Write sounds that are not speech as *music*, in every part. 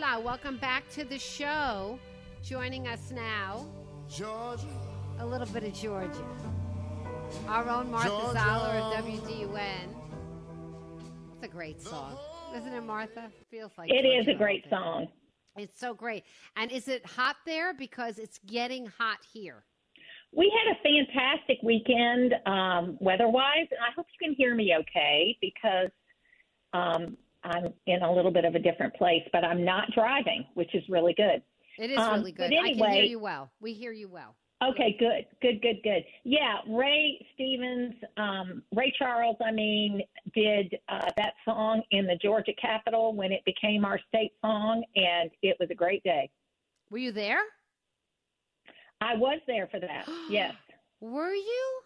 Hola, welcome back to the show. Joining us now, Georgia, a little bit of Georgia. Our own Martha Georgia. Zoller of WDUN. It's a great song, isn't it, Martha? Feels like It is Georgia a great day. song. It's so great. And is it hot there? Because it's getting hot here. We had a fantastic weekend um, weather-wise, and I hope you can hear me okay because um, I'm in a little bit of a different place, but I'm not driving, which is really good. It is Um, really good. but I can hear anyway- you well. We hear you well. Okay, good, good, good, good. Yeah, Ray Stevens, um, Ray Charles, I mean, did uh, that song in the Georgia Capitol when it became our state song, and it was a great day. Were you there? I was there for that. *gasps* yes. Were you?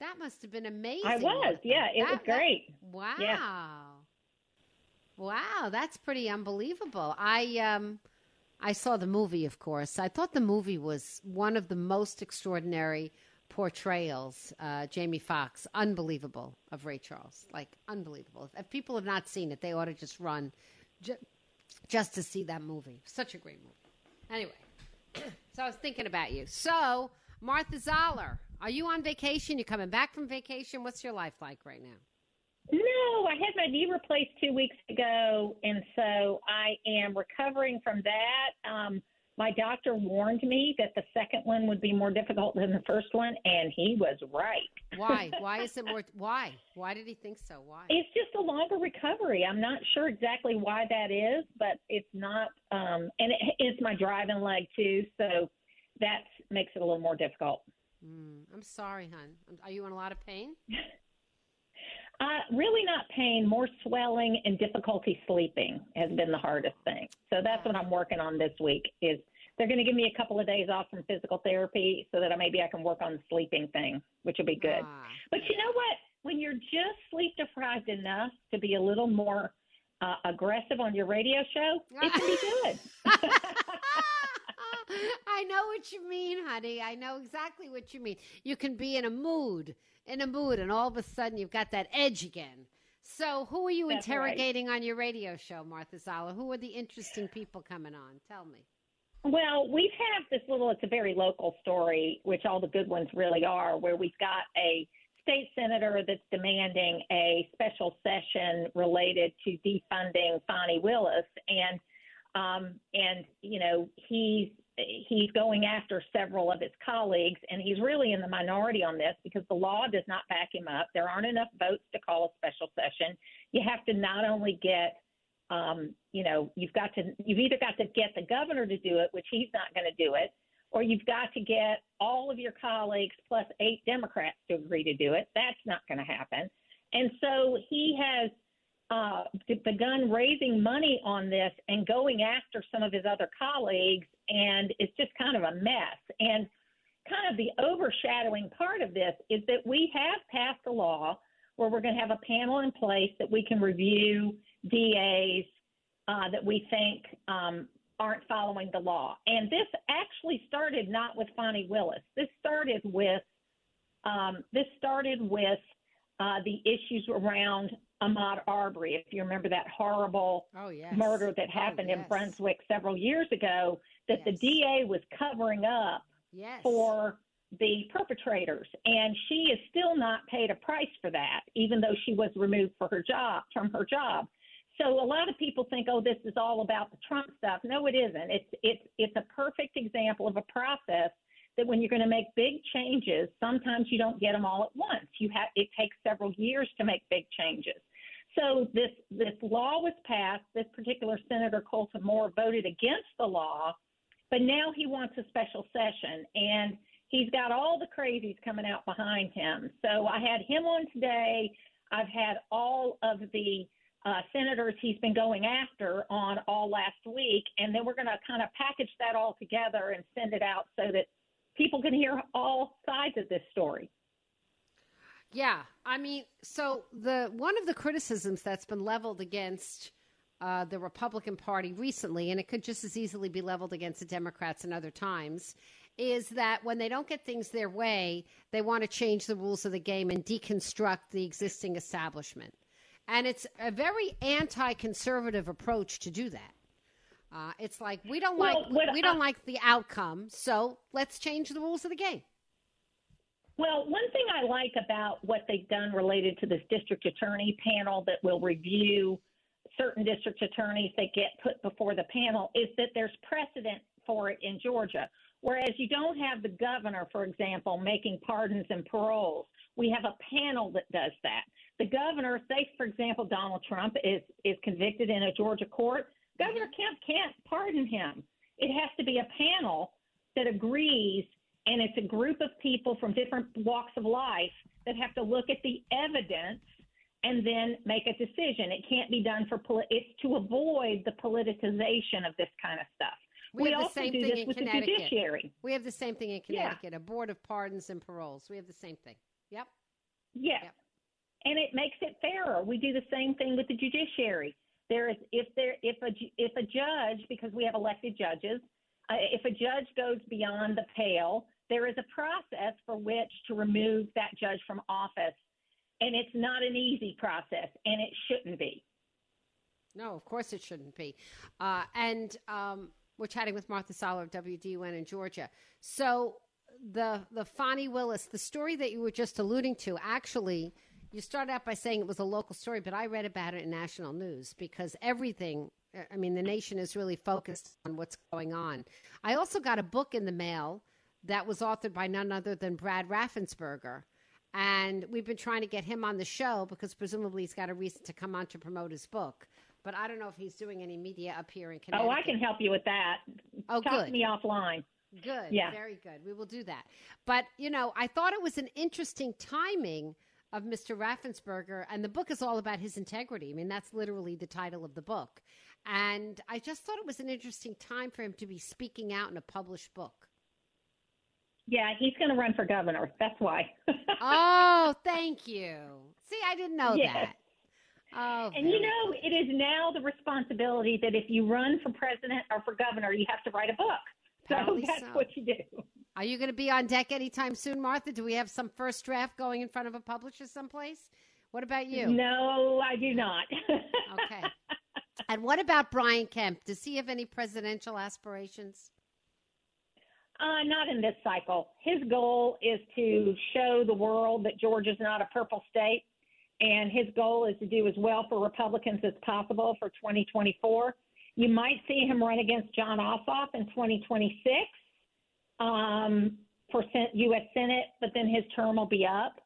That must have been amazing. I was. Yeah, it was That- that- great. Wow. Yeah. Wow, that's pretty unbelievable. I um I saw the movie, of course. I thought the movie was one of the most extraordinary portrayals. Uh, Jamie Foxx, unbelievable, of Ray Charles, like unbelievable. If people have not seen it, they ought to just run, ju- just to see that movie. Such a great movie. Anyway, *clears throat* so I was thinking about you. So Martha Zoller, are you on vacation? You coming back from vacation? What's your life like right now? No, I had my knee replaced two weeks ago, and so I am recovering from that. Um, my doctor warned me that the second one would be more difficult than the first one, and he was right. Why? *laughs* Why is it more? Why? Why did he think so? Why? It's just a longer recovery. I'm not sure exactly why that is, but it's not. Um, and it's my driving leg too, so that makes it a little more difficult. Mm, I'm sorry, hon. Are you in a lot of pain? *laughs* Uh, really not pain, more swelling and difficulty sleeping has been the hardest thing. So that's what I'm working on this week. Is they're going to give me a couple of days off from physical therapy so that I, maybe I can work on the sleeping thing, which will be good. Ah, But you know what? When you're just sleep deprived enough to be a little more uh, aggressive on your radio show, it can be *laughs* good. *laughs* *laughs* I know what you mean, honey. I know exactly what you mean. You can be in a mood, in a mood, and all of a sudden you've got that edge again. So, who are you That's right. interrogating on your radio show, Martha Zoller? Who are the interesting people coming on? Tell me. Well, we have had this little, it's a very local story, which all the good ones really are, where we've got a state senator that's demanding a special session related to defunding Fani Willis. And, um, and, you know, he's, he's going after several of his colleagues, and he's really in the minority on this because the law does not back him up. There aren't enough votes to call a special session. You have to not only get um, you know, you've got to you've either got to get the governor to do it, which he's not going to do it, or you've got to get all of your colleagues plus eight Democrats to agree to do it. That's not going to happen. And so he has uh, begun raising money on this and going after some of his other colleagues, and it's just kind of a mess. And kind of the overshadowing part of this is that we have passed a law where we're going to have a panel in place that we can review DAs uh, that we think um, aren't following the law. And this actually started not with Fani Willis. This started with um, this started with uh, the issues around Ahmaud Arbery. If you remember that horrible oh, yes. murder that oh, happened oh, yes. in Brunswick several years ago, that yes. the DA was covering up for the perpetrators, and she is still not paid a price for that, even though she was removed for her job from her job. So a lot of people think, oh, this is all about the Trump stuff. No, it isn't. It's it's it's a perfect example of a process that when you're going to make big changes, sometimes you don't get them all at once. You have it takes several years to make big changes. So this this law was passed. This particular Senator Colton Moore voted against the law, but now he wants a special session and he's got all the crazies coming out behind him. So I had him on today. I've had all of the uh, senators he's been going after on all last week, and then we're going to kind of package that all together and send it out so that people can hear all sides of this story. Yeah, I mean, so the one of the criticisms that's been leveled against uh, the Republican Party recently, and it could just as easily be leveled against the Democrats in other times, is that when they don't get things their way, they want to change the rules of the game and deconstruct the existing establishment. And it's a very anti-conservative approach to do that. Uh, it's like we don't well, like we don't like the outcome, so let's change the rules of the game. Well, one thing I like about what they've done related to this district attorney panel that will review certain district attorneys that get put before the panel is that there's precedent for it in Georgia. Whereas you don't have the governor, for example, making pardons and paroles. We have a panel that does that. The governor, say for example, Donald Trump is is convicted in a Georgia court. Governor. Kemp can't pardon him. It has to be a panel that agrees, and it's a group of people from different walks of life that have to look at the evidence and then make a decision. It can't be done for it's to avoid the politicization of this kind of stuff. We, we also do this with the judiciary. We have the same thing in Connecticut, yeah. a board of pardons and paroles. We have the same thing. Yep. Yeah. Yep. And it makes it fairer. We do the same thing with the judiciary. There is if there if a if a judge because we have elected judges, uh, if a judge goes beyond the pale, there is a process for which to remove that judge from office, and it's not an easy process, and it shouldn't be. No, of course it shouldn't be. Uh, and um, we're chatting with Martha Zoller of WDUN in Georgia. So the the Fani Willis, the story that you were just alluding to, actually, you started out by saying it was a local story, but I read about it in national news because everything. Uh, I mean, the nation is really focused on what's going on. I also got a book in the mail that was authored by none other than Brad Raffensperger. And we've been trying to get him on the show because presumably he's got a reason to come on to promote his book but I don't know if he's doing any media up here in Connecticut. Oh, I can help you with that. Oh, Talk good. to me offline. Good. Yeah. Very good. We will do that. But, you know, I thought it was an interesting timing of Mr. Raffensperger, and the book is all about his integrity. I mean, that's literally the title of the book. And I just thought it was an interesting time for him to be speaking out in a published book. Yeah, he's going to run for governor. That's why. *laughs* oh, thank you. See, I didn't know yes. that. Oh, and you know, it is now the responsibility that if you run for president or for governor, you have to write a book. So that's so. what you do. Are you going to be on deck anytime soon, Martha? Do we have some first draft going in front of a publisher someplace? What about you? No, I do not. okay. *laughs* And what about Brian Kemp? Does he have any presidential aspirations? Uh, not in this cycle. His goal is to show the world that Georgia's not a purple state and his goal is to do as well for Republicans as possible for 2024. You might see him run against Jon Ossoff in 2026 um, for U.S. Senate, but then his term will be up.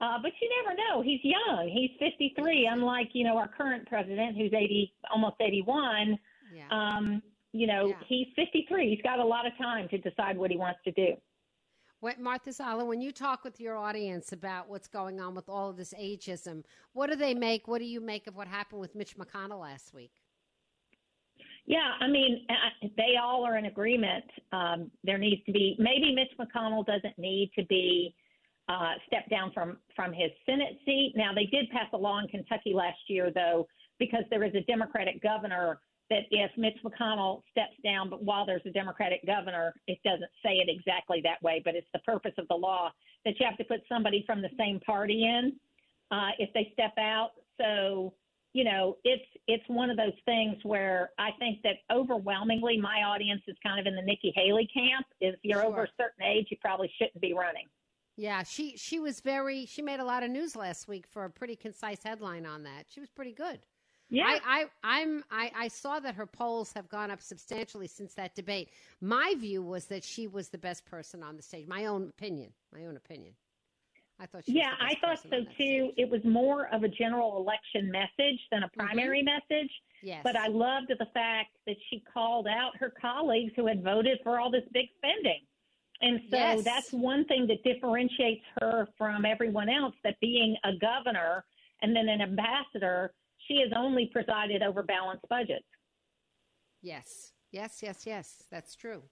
Uh, but you never know. He's young. He's 53, unlike you know our current president, who's 80, almost 81. Yeah. Um, you know, yeah. he's 53. He's got a lot of time to decide what he wants to do. What, Martha Zoller, when you talk with your audience about what's going on with all of this ageism, what do they make? What do you make of what happened with Mitch McConnell last week? Yeah, I mean, they all are in agreement. Um, there needs to be maybe Mitch McConnell doesn't need to be uh, stepped down from from his Senate seat. Now they did pass a law in Kentucky last year, though, because there is a Democratic governor. That if Mitch McConnell steps down, but while there's a Democratic governor, it doesn't say it exactly that way, but it's the purpose of the law that you have to put somebody from the same party in uh, if they step out. So you know, it's it's one of those things where I think that overwhelmingly my audience is kind of in the Nikki Haley camp. If you're Sure. over a certain age, you probably shouldn't be running. Yeah, she she was very she made a lot of news last week for a pretty concise headline on that. She was pretty good. Yeah, I, I I'm I, I saw that her polls have gone up substantially since that debate. My view was that she was the best person on the stage. My own opinion. My own opinion. I thought she yeah, I thought so too. It was more of a general election message than a Mm-hmm. primary message. Yes. But I loved the fact that she called out her colleagues who had voted for all this big spending. And so Yes. that's one thing that differentiates her from everyone else that being a governor and then an ambassador, she has only presided over balanced budgets. Yes, yes, yes, yes. That's true.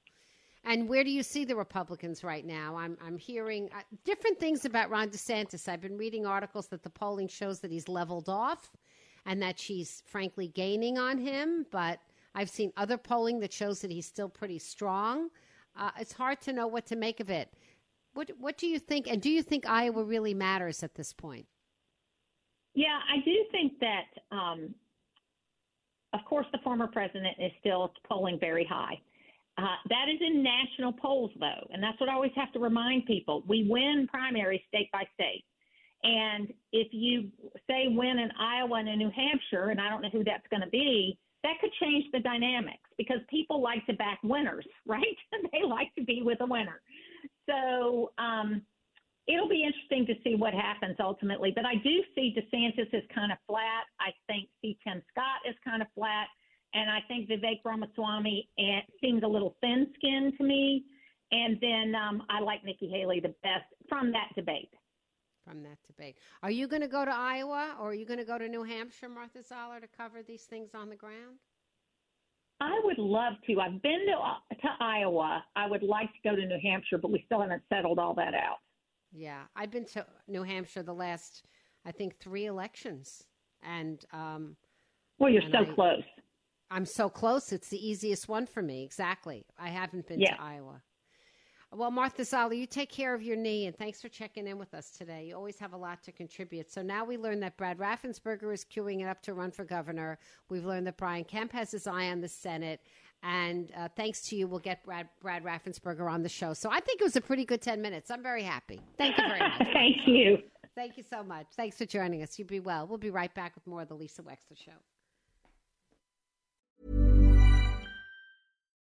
And where do you see the Republicans right now? I'm I'm hearing uh, different things about Ron DeSantis. I've been reading articles that the polling shows that he's leveled off, and that she's frankly gaining on him. But I've seen other polling that shows that he's still pretty strong. Uh, it's hard to know what to make of it. What What do you think? And do you think Iowa really matters at this point? Yeah, I do think that, um, of course, the former president is still polling very high. Uh, that is in national polls, though, and that's what I always have to remind people. We win primaries state by state. And if you say win in Iowa and in New Hampshire, and I don't know who that's going to be, that could change the dynamics because people like to back winners, *laughs* right? they like to be with a winner. So um, it'll be interesting to see what happens ultimately. But I do see DeSantis is kind of flat. I think C. Tim Scott is kind of flat. And I think Vivek Ramaswamy eh, seems a little thin skinned to me. And then um, I like Nikki Haley the best from that debate. From that debate, are you going to go to Iowa or are you going to go to New Hampshire, Martha Zoller, to cover these things on the ground? I would love to. I've been to, uh, to Iowa. I would like to go to New Hampshire, but we still haven't settled all that out. Yeah, I've been to New Hampshire the last, I think, three elections, and um, Well, you're And so I- close. I'm so close. It's the easiest one for me. Exactly. I haven't been Yeah. to Iowa. Well, Martha Zoller, you take care of your knee, and thanks for checking in with us today. You always have a lot to contribute. So now we learned that Brad Raffensperger is queuing it up to run for governor. We've learned that Brian Kemp has his eye on the Senate. And uh, thanks to you, we'll get Brad, Brad Raffensperger on the show. So I think it was a pretty good 10 minutes. I'm very happy. Thank you very much. *laughs* Thank you. Thank you so much. Thanks for joining us. You be well. We'll be right back with more of the Lisa Wexler Show.